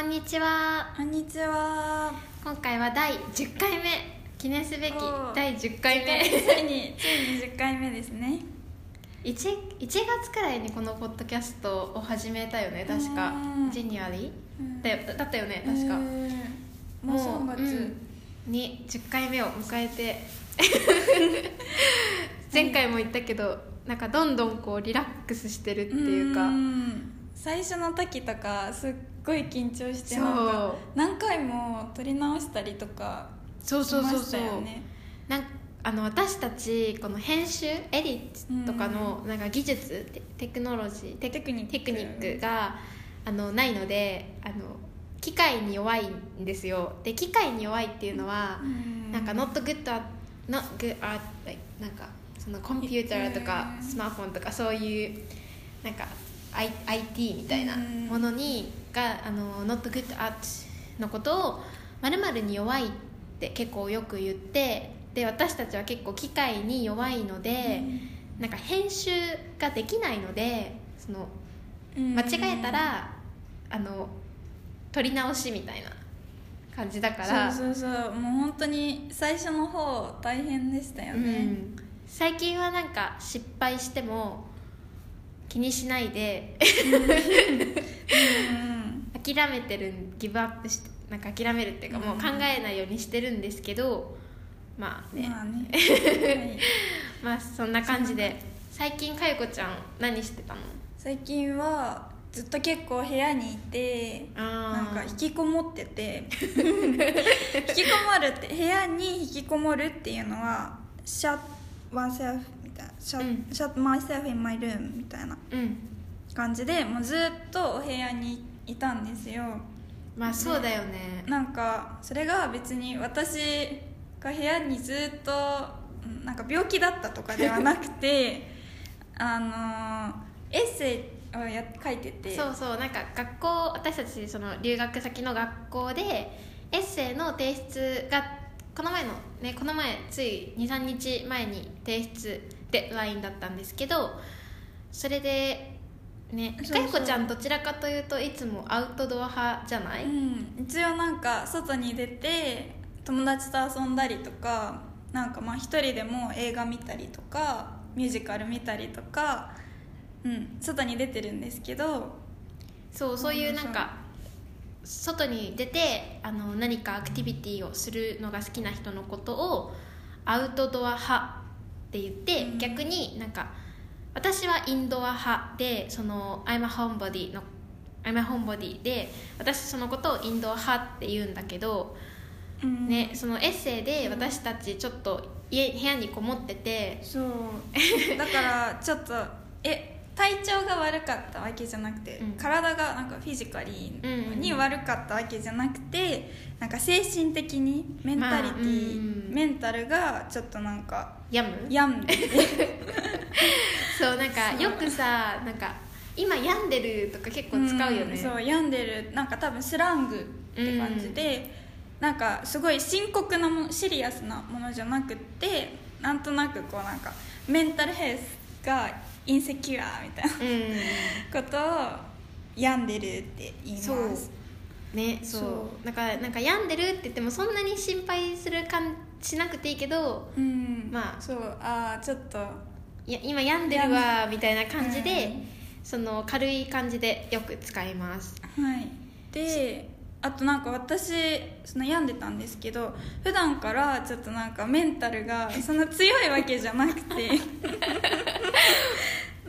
こんにちは。こんにちは。今回は第10回目。記念すべきおー。第10回目。ついについに10回目ですね。1, 1月くらいにこのポッドキャストを始めたよね確か。うん。ジェニュアリうん。ーだよだったよね確か、えーもう3月。うん。に10回目を迎えて。前回も言ったけどなんかどんどんこうリラックスしてるっていうか。ん最初の時とかすっごい緊張してそう。なんか何回も撮り直したりとかそうそうそうそう。しましたよね。なんあの私たちこの編集エディットとかのなんか技術テテクノロジーテテクニック。テクニックがあのないのであの機械に弱いんですよ。で機械に弱いっていうのは、うん。なんか not good at not good at なんかそのコンピューターとかうん。スマホンとかそういうなんか I IT みたいなうん。ものにがあの not good at のことをまるに弱いって結構よく言ってで私たちは結構機械に弱いので、なんか編集ができないのでそのうん。間違えたら、あの撮り直しみたいな感じだから。そうそうそう。もう本当に最初の方大変でしたようね。ん、最近はなんか失敗しても気にしないで。うん。諦めてるギブアップしてなんか諦めるっていうかもう考えないようにしてるんですけどまあね、まあね。はい。まあそんな感じで。最近かゆこちゃん何してたの？最近はずっと結構部屋にいてなんか引きこもってて引きこもるって部屋に引きこもるっていうのは shut oneself みたいな。shut,、うん。shut myself in my room みたいなうん。感じでもうずっとお部屋にいたんですよ。まあそうだよね。なんかそれが別に私が部屋にずっとうんなんか病気だったとかではなくて あのエッセイをや書いてて。そうそうなんか学校私たちその留学先の学校でエッセイの提出がこの前のねこの前つい23日前に提出デッドラインだったんですけどそれでねかゆこちゃんどちらかというといつもアウトドア派じゃない、うん、一応なんか外に出て友達と遊んだりとかなんかまあ一人でも映画見たりとかミュージカル見たりとか、うん、外に出てるんですけど。そうそういうなんか外に出てあの何かアクティビティをするのが好きな人のことをアウトドア派って言って、うん。逆になんか私はインドア派でその I'm a homebody の I'm a homebody で私そのことをインドア派って言うんだけど、うん。ね、そのエッセイで私たちちょっと家部屋にこもっててそう。だからちょっとえ体調が悪かったわけじゃなくて、うん。体がなんかフィジカリうんうんうん。ーに悪かったわけじゃなくてなんか精神的にメンタリティ、まあうんメンタルがちょっとなんか病む？病んで。て そうなんかよくさなんか今病んでるとか結構使うよね、んそう病んでる。なんか多分スラングって感じで、なんかすごい深刻なものシリアスなものじゃなくってなんとなくこうなんかメンタルヘルスがインセキュアみたいなうん。ことを病んでるって言います。ね。そう。そう。なんかなんか病んでるって言ってもそんなに心配するかんしなくていいけどうん。まあ。そう。ああちょっと。いや今病んでるわみたいな感じで、うん。その軽い感じでよく使います。はい。であとなんか私その病んでたんですけど普段からちょっとなんかメンタルがそんな強いわけじゃなくて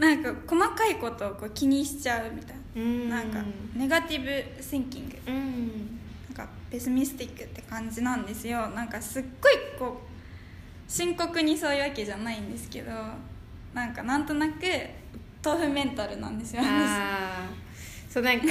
なんか細かいことをこう気にしちゃうみたいうん。ななんかネガティブシンキング。うん。なんかペスミスティックって感じなんですよ。なんかすっごいこう深刻にそういうわけじゃないんですけど。なんかなんとなく豆腐メンタルなんですよ。そうなんか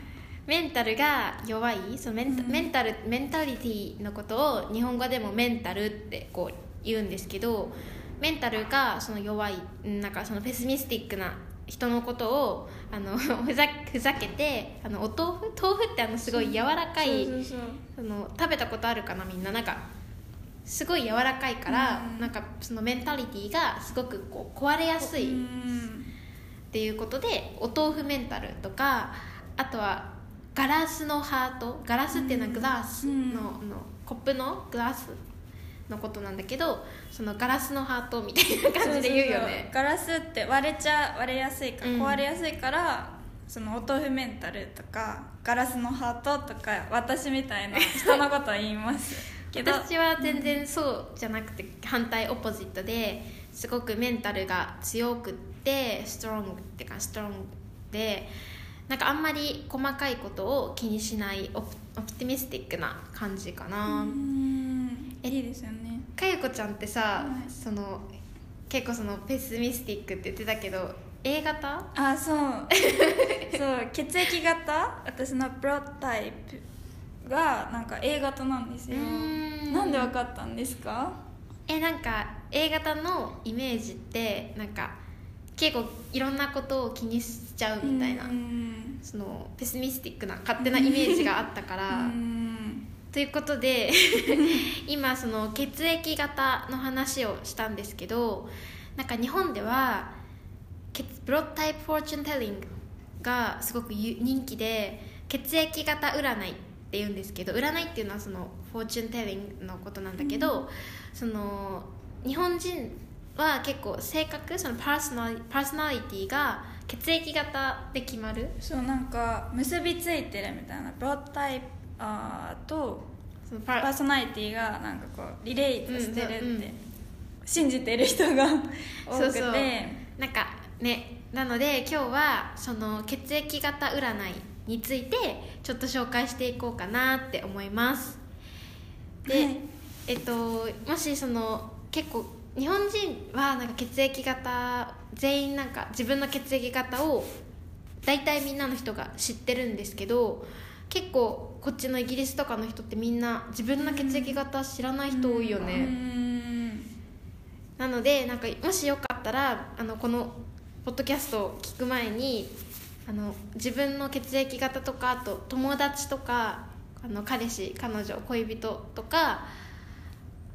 メンタルが弱い？そのメンタ,、うん。メンタルメンタリティのことを日本語でもメンタルってこう言うんですけどメンタルがその弱いうんなんかそのペスミスティックな人のことをあの ふざふざけてあのお豆腐？豆腐ってあのすごい柔らかい食べたことあるかなみんな？なんかすごい柔らかいから、うん。なんかそのメンタリティがすごくこう壊れやすい、うん。っていうことでお豆腐メンタルとかあとはガラスのハート？ガラスっていうのはグラスの,、うん。のコップのグラス？のことなんだけどそのガラスのハートみたいな感じで言うよね。ガラスって割れちゃ割れやすいから、うん。壊れやすいからそのお豆腐メンタルとかガラスのハートとか私みたいな人のことを言います。けど。私は全然そうじゃなくて反対オポジットですごくメンタルが強くってストロングってかストロングでなんかあんまり細かいことを気にしないオプオプティミスティックな感じかうな、んいいですよね。かゆこちゃんってさ、はい。その結構そのペスミスティックって言ってたけど A 型？あそう。そう血液型？私のブロタイプがなんか A 型なんですよ。なんでわかったんですか？えなんか A 型のイメージってなんか結構いろんなことを気にしちゃうみたいな、うんそのペスミスティックな勝手なイメージがあったから、うんということで 今その血液型の話をしたんですけどなんか日本では血ブロッドタイプフォーチュンテリングがすごくゆ人気で血液型占いって言うんですけど占いっていうのはそのフォーチュンテリングのことなんだけど、その日本人は結構性格そのパーソナリパーソナリティが血液型で決まる？そうなんか結びついてるみたいな。ブロッドタイプあーとそのパパーソナリティがなんかこうリレートしてるって、うんうん信じてる人が 多くて。なんかねなので今日はその血液型占いについてちょっと紹介していこうかなって思います。で、はい。えっともしその結構日本人はなんか血液型全員なんか自分の血液型を大体みんなの人が知ってるんですけど結構こっちのイギリスとかの人ってみんな自分の血液型知らない人多いよね、うん。なのでなんかもしよかったらあのこのポッドキャストを聞く前にあの自分の血液型とかあと友達とかあの彼氏彼女恋人とか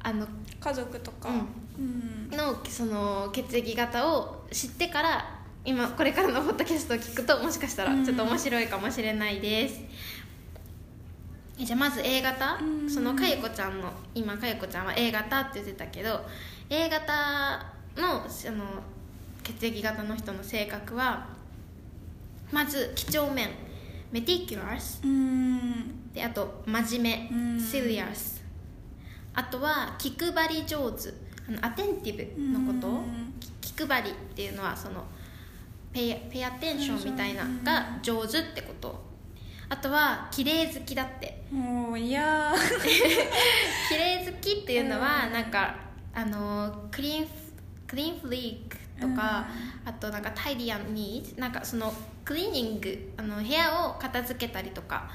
あの家族とか、うん。のその血液型を知ってから今これからのポッドキャストを聞くともしかしたらちょっと面白いかもしれないです、えじゃあまず A 型、うん。そのかゆこちゃんの今かゆこちゃんは A 型って言ってたけど A 型のその血液型の人の性格はまず几帳面。メティキュラス。うん。であと真面う目ん。シリアスあとは気配り上手。あのアテンティブのこと気配りっていうのはそのペイペイアテンションみたいなうんが上手ってことあとは綺麗好きだって。もういや 綺麗好きっていうのはうん。なんかあのクリーンクリーンフリークとか、あとなんかタイディアンニーなんかそのクリーニングあの部屋を片付けたりとか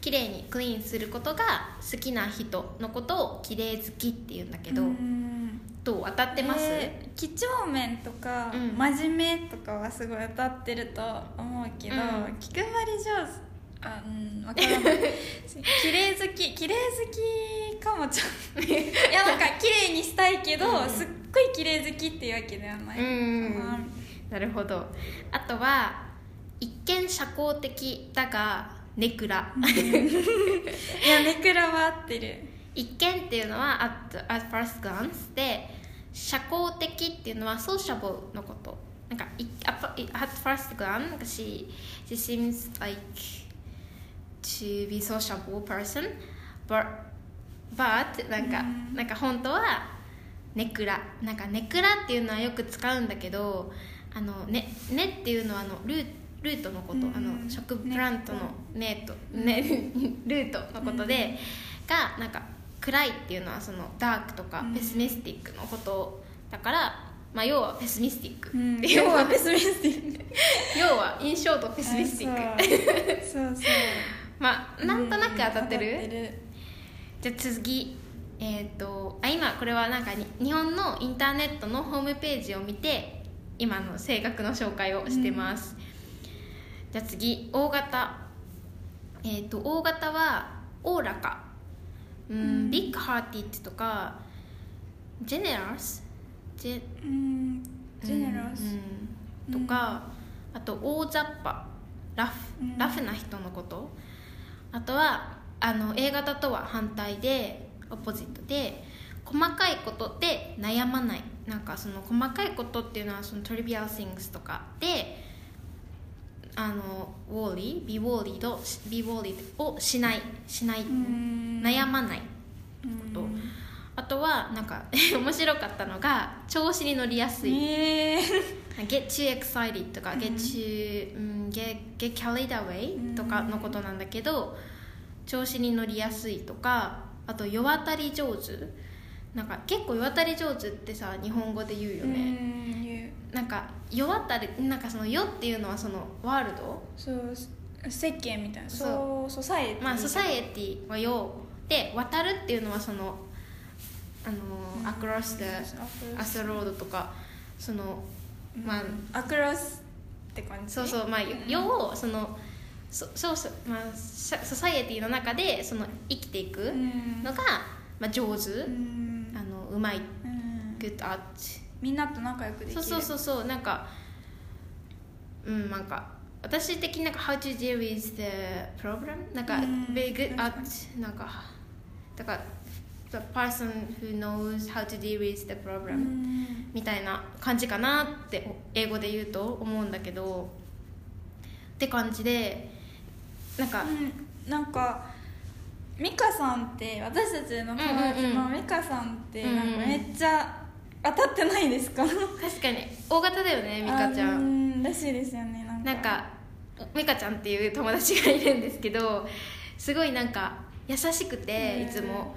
綺麗にクリーンすることが好きな人のことを綺麗好きっていうんだけど、うん。どう当たってます、えー几帳面とか、うん。真面目とかはすごい当たってると思うけど、うん。気配り上手あうん分からない。綺麗好き綺麗好きかもちょっと。いやなんか綺麗にしたいけど、うん。すっごい綺麗好きっていうわけではない。かうんななるほど。あとは一見社交的だがネクラ。いやネクラは合ってる。一見っていうのは at, at first glance で社交的っていうのは sociable のこと。なんか at first glance she, she seems like to be sociable person but but なんか、うん。なんか本当はネクラなんかネクラっていうのはよく使うんだけどあのねねっていうのはあのルールートのこと、うんあの植プラントのネート、ね、ルートのことで、がなんか暗いっていうのはそのダークとかうん。ペスミスティックのことだから、まあ、要はペスミスティック。うん。要はペスミスティック。要は印象とペスミスティック。クそうそうまあなんとなく当たってる,、てるじゃあ次。えっ、とあ今これはなんかに日本のインターネットのホームページを見て今の性格の紹介をしてます、じゃあ次。O 型。えっ、と O 型はおおらか。うん、うん。 big-hearted とか generous？ジェうん generous。うんとか、あと大雑把。 rough、うん。ラフな人のこと？あとはあの A 型とは反対で opposite で細かいことで悩まない。なんかその細かいことっていうのはその trivial things とかであの worry be worry とビウォーリーをしないしない、うん。悩まないうん。とあとはなんか 面白かったのが調子に乗りやすい、えー get too excited とか、うん。get too、うん、get, get carried away とかのことなんだけど、調子に乗りやすいとかあと世渡り上手。なんか結構世渡り上手ってさ日本語で言うようね、なんか世渡りなんかその世っていうのはそのワールド？そう世間みたいな。そう。そうソサエティまあソサエティは世で渡るっていうのはそのあの、うん。アクロスでアスロードとかそのまあアクロスって感じそうそうまあん。世をそのそそうそうまあソソサイエティの中でその生きていくうん。のが、まあ、上手、うん。あのうまい。うん。グッドアーチみんなと仲良くできる。そうそうそうそうなんかうんなんか私的になんか how to deal with the problem なんかうん。very good 確 at なんかだから the person who knows how to deal with the う problem、んみたいな感じかなって英語で言うと思うんだけどって感じでなんか、うんなんか美香さんって私たちの友達の美香さんってうんうんなんかめっちゃ当たってないですか、確かに。大型だよね 美香ちゃん。んらしいですよねなんか。なんか美香ちゃんっていう友達がいるんですけどすごいなんか優しくていつも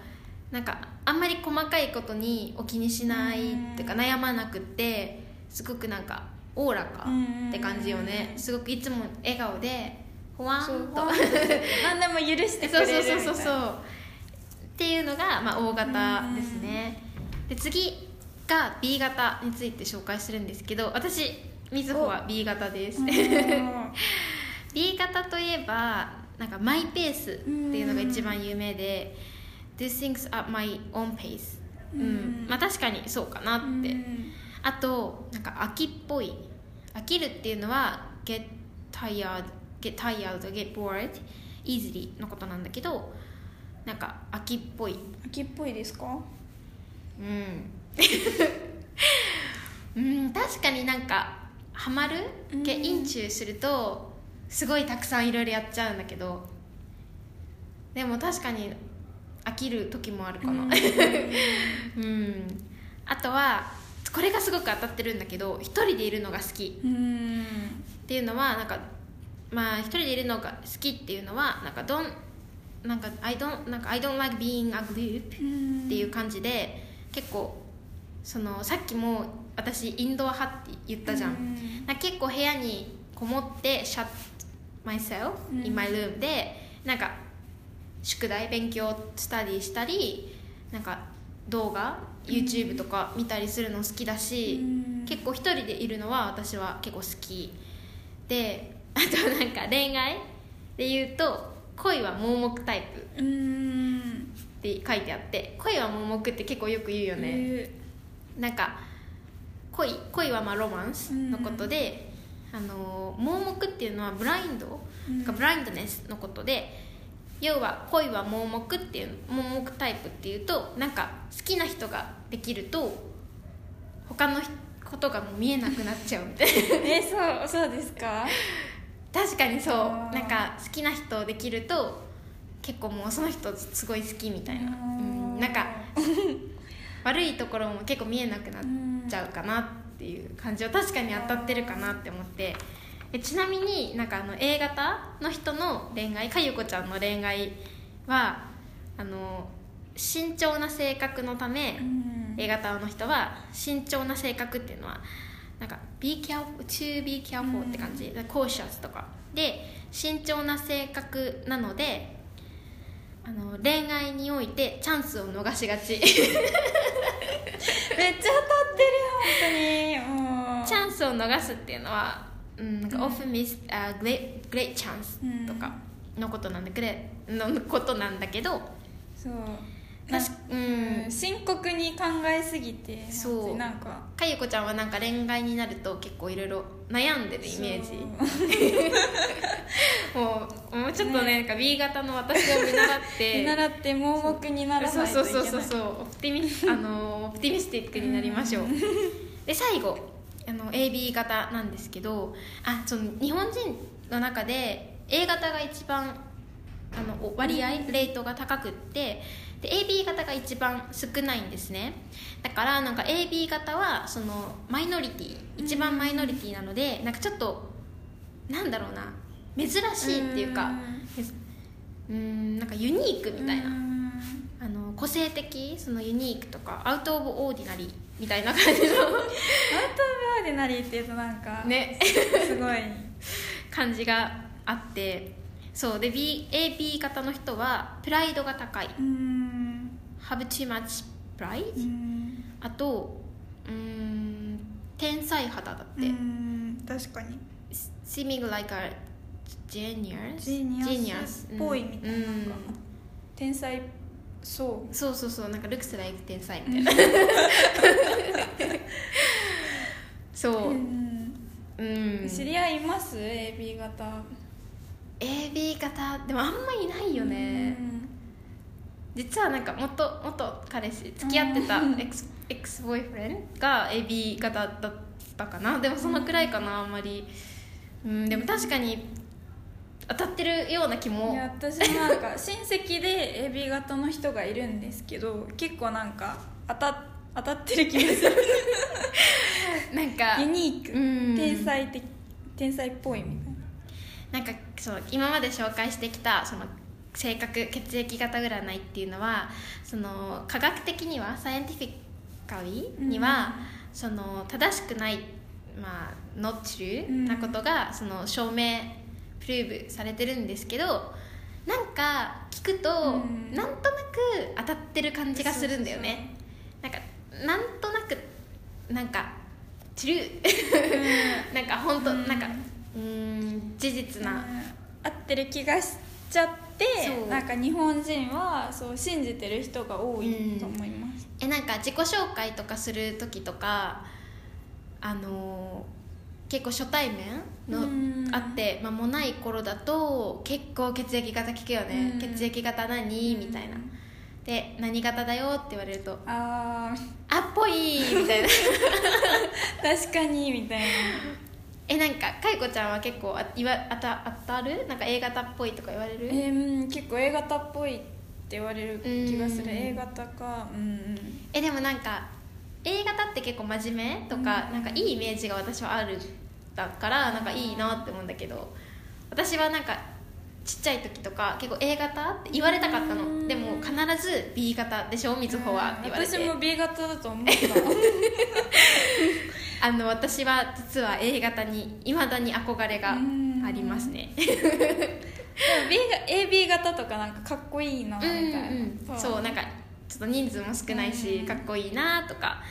なんかあんまり細かいことにお気にしないっていうかうん。悩まなくってすごくなんかおおらかって感じよね。すごくいつも笑顔でほわんと。何でも許してくそうれるそうみたいうなそそうそう。っていうのが、まあ、O 型ですね。で次が B 型について紹介するんですけど私みずほは B 型です。うん。B 型といえばなんかマイペースっていうのが一番有名で Do things at my own pace. うん、うん。まあ確かにそうかなって、うん。あとなんか秋っぽい。飽きるっていうのは get tired get tired get bored easily のことなんだけどなんか秋っぽい。秋っぽいですか？うん。うん確かになんかハマる？うん。get into するとすごいたくさんいろいろやっちゃうんだけど。でも確かに飽きる時もあるかな うん。あとはこれがすごく当たってるんだけど一人でいるのが好き。うんっていうのはなんかまあ一人でいるのが好きっていうのはなんか don't なんか I don't なんか I don't like being a group っていう感じで結構そのさっきも私インドア派って言ったじゃん、うん。なんか結構部屋にこもって shut myself うん in my room でなんか宿題勉強スタディしたりなんか動画 YouTube とか見たりするの好きだし、うん。結構一人でいるのは私は結構好き。であとなんか恋愛で言うと恋は盲目タイプうんって書いてあって恋は盲目って結構よく言うよね、えなんか恋恋はまあロマンスのことで、あの盲目っていうのはブラインド、うん。ブラインドネスのことで要は恋は盲目っていう盲目タイプっていうとなんか好きな人ができると他のことがもう見えなくなっちゃうみたいな。ー、えそうそうですか？確かにそうなんか好きな人できると結構もうその人すごい好きみたいな、うん、なんか悪いところも結構見えなくなっちゃうかなっていう感じは確かに当たってるかなって思ってえちなみになんかあの A 型の人の恋愛かゆこちゃんの恋愛はあの慎重な性格のため、うん。A 型の人は慎重な性格っていうのはなんか be careful to be careful って感じ、cautious とか。で慎重な性格なのであの恋愛においてチャンスを逃しがち。めっちゃ当たってるよ本当に。もうチャンスを逃すっていうのは、うん、なんかうん。often miss a great, great chance うん。とかのことなんだけどのことなんだけどそう。な確かううんん深刻に考えすぎてそう。なんかか。ゆこちゃんはなんか恋愛になると結構いろいろ悩んでるイメージ。もうもうちょっとねなんか B 型の私を見習って。見習って盲目にならそうないとそいうけない。そう。そうそうオプティミあのオプティミスティックになりましょう。で最後あの AB 型なんですけどあその日本人の中で A 型が一番あのお割合レートが高くってで AB 型が一番少ないんですね。だからなんか AB 型はそのマイノリティ一番マイノリティなのでなんかちょっとなんだろうな珍しいっていうかうーんなんかユニークみたいな。うん。あの個性的そのユニークとか out of ordinary みたいな感じ out of オーディナリーっていうとなんかのね。すごい感じがあって。そう。で BAB 型の人はプライドが高い。うん、Have too much あとうーん天才肌だって、うん。確かに。Seeming like a genius? ジーニア Genius スっぽいみたいな,、うん。天才そそうそうそう。なんか looks like 天才みたいな そう。う、うん。うん、知り合いいます？AB 型。AB 型でもあんまいないよね、実はなんか元元彼氏付き合ってたうん。エクスエクスボーイフレンが AB 型だったかな。でもそのくらいかなあんまり。うんでも確かに当たってるような気うんも。いや私もなんか 親戚で AB 型の人がいるんですけど結構なんか当た当たってる気がする なんかユニーク、うん。天才的天才っぽいみたいな。なんかそう今まで紹介してきたその性格血液型占いっていうのはその科学的にはサイエンティフィカリーには、その正しくないまあ not true うんなことがその証明プルーブされてるんですけどなんか聞くと、うん。なんとなく当たってる感じがするんだよね。なんかなんとなくなんか true なんか本当、うん。なんかうーん事実な、うん。合ってる気がしちゃってなんか日本人はそう信じてる人が多いと思います、えなんか自己紹介とかする時とかあのー結構初対面のうん。あって間もない頃だと結構血液型聞くよね、うん。血液型何？みたいなで何型だよって言われるとああっぽいみたいな。ー確かにみたいな。えなんかかいこちゃんは結構あいわあた当たる？なんか A 型っぽいとか言われる？えーうん結構 A 型っぽいって言われる気がする。うん A 型かうんうん。えでもなんか A 型って結構真面目とか、うん。なんかいいイメージが私はあるだからなんかいいなって思うんだけど私はなんかちっちゃい時とか結構 A 型って言われたかったの、うん。でも必ず B 型でしょみずほはって言われて。私も B 型だと思った。あの私は実は A 型にいまだに憧れがありますね。でも AB 型とかなんかかっこいいなみうたいな、そうなんかちょっと人数も少ないし、うん。かっこいいなとか。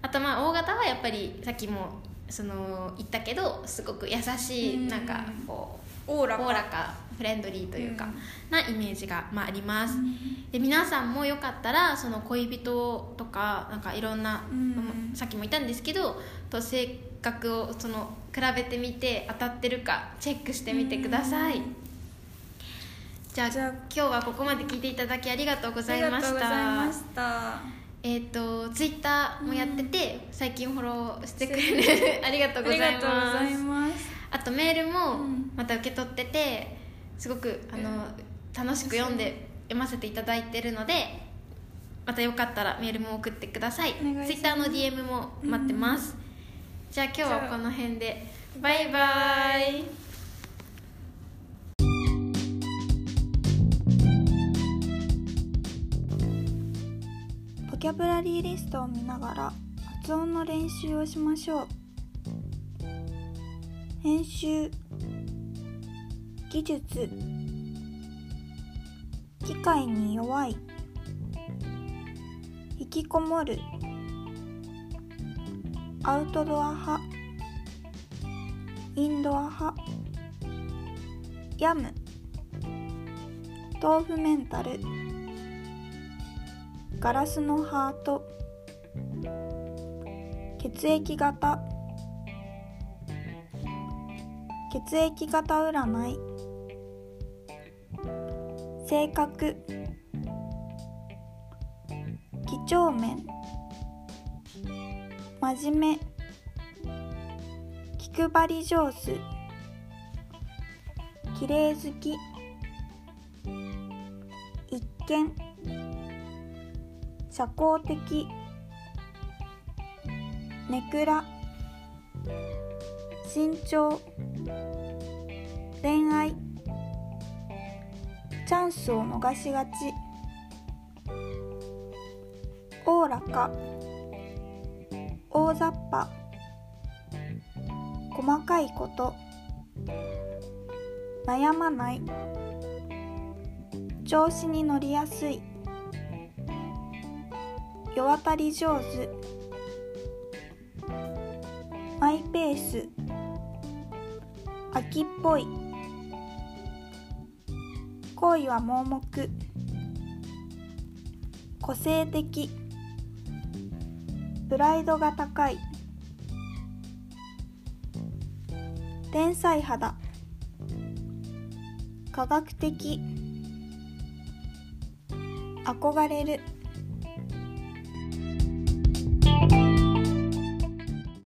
あとまあ O 型はやっぱりさっきもその言ったけどすごく優しい、うん。なんかこうオーラかフレンドリーというか、うん。なイメージが、まあ、あります、うん。で皆さんもよかったらその恋人とかなんかいろんな、うん。さっきも言ったんですけどと性格をその比べてみて当たってるかチェックしてみてください、うん。じゃあ今日はここまで聞いていただきありがとうございましありがとうございまたした。えっ、とツイッターもやってて、最近フォローしてくれる。ありがとうございます。あとメールもうん。また受け取っててすごくあの、楽しく読んで読ませていただいてるのでまたよかったらメールも送ってください。ツイッターの DM も待ってます、じゃあ今日はこの辺でバイバイ。ボキャブラリーリストを見ながら発音の練習をしましょう。編集技術。機械に弱い。引きこもる。アウトドア派。インドア派。ヤム。豆腐メンタル。ガラスのハート。血液型。血液型占い。性格。几帳面。真面目。気配り上手。綺麗好き。一見。社交的。ネクラ身長恋愛。チャンスを逃しがち。おおらか。大雑把。細かいこと。悩まない。調子に乗りやすい。世渡り上手。マイペース。秋っぽい。行為は盲目。個性的。プライドが高い。天才肌。科学的。憧れる。